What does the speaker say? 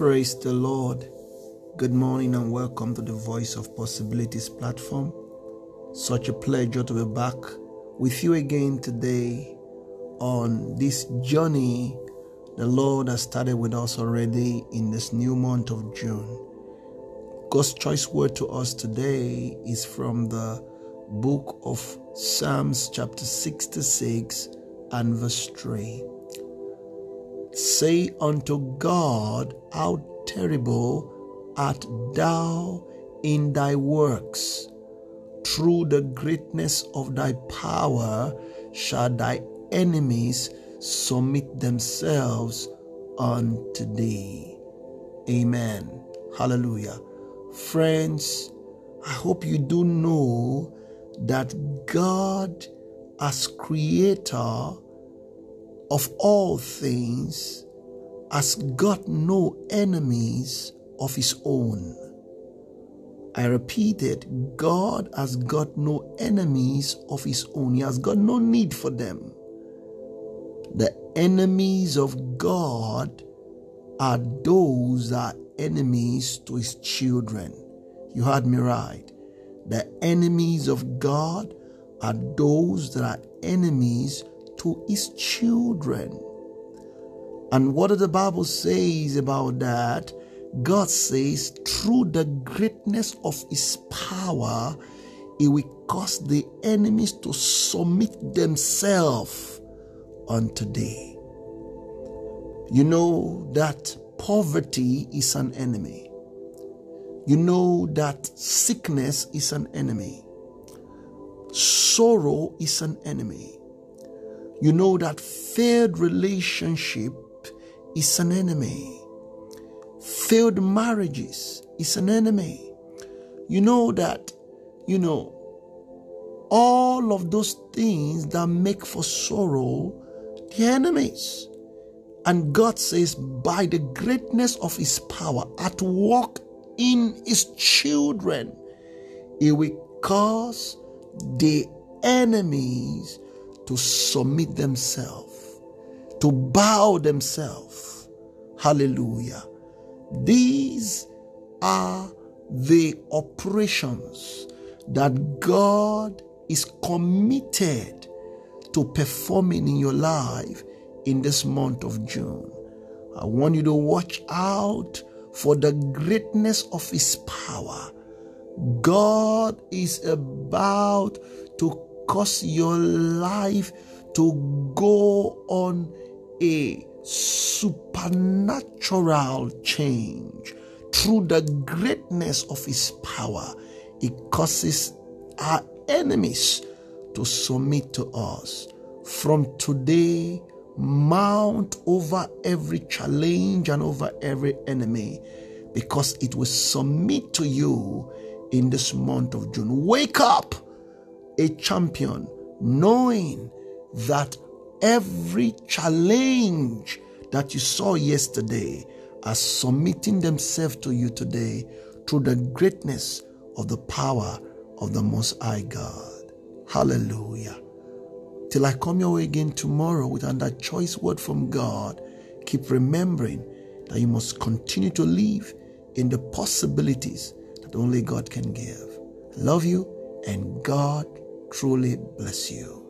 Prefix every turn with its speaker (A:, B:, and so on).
A: Praise the Lord. Good morning and welcome to the Voice of Possibilities platform. Such a pleasure to be back with you again today on this journey the Lord has started with us already in this new month of June. God's choice word to us today is from the book of Psalms, chapter 66 and verse 3. Say unto God, How terrible art thou in thy works! Through the greatness of thy power shall thy enemies submit themselves unto thee. Amen. Hallelujah. Friends, I hope you do know that God, as creator of all things, has got no enemies of his own. I repeat it God has got no enemies of his own, he has got no need for them. The enemies of God are those that are enemies to his children. You heard me right. The enemies of God are those that are enemies to his children. And what does the Bible says about that? God says, through the greatness of his power, he will cause the enemies to submit themselves unto thee. You know that poverty is an enemy. You know that sickness is an enemy. Sorrow is an enemy. You know that failed relationship is an enemy. Failed marriages is an enemy. You know that, you know, all of those things that make for sorrow the enemies. And God says, by the greatness of his power at work in his children, he will cause the enemies to submit themselves, to bow themselves. Hallelujah. These are the operations that God is committed to performing in your life in this month of June. I want you to watch out for the greatness of His power. God is about to cause your life to go on a supernatural change through the greatness of His power. It causes our enemies to submit to us. From today, mount over every challenge and over every enemy because it will submit to you in this month of June. Wake up a champion, knowing that every challenge that you saw yesterday are submitting themselves to you today through the greatness of the power of the Most High God. Hallelujah. Till I come your way again tomorrow with another choice word from God, keep remembering that you must continue to live in the possibilities that only God can give. I love you and God truly bless you.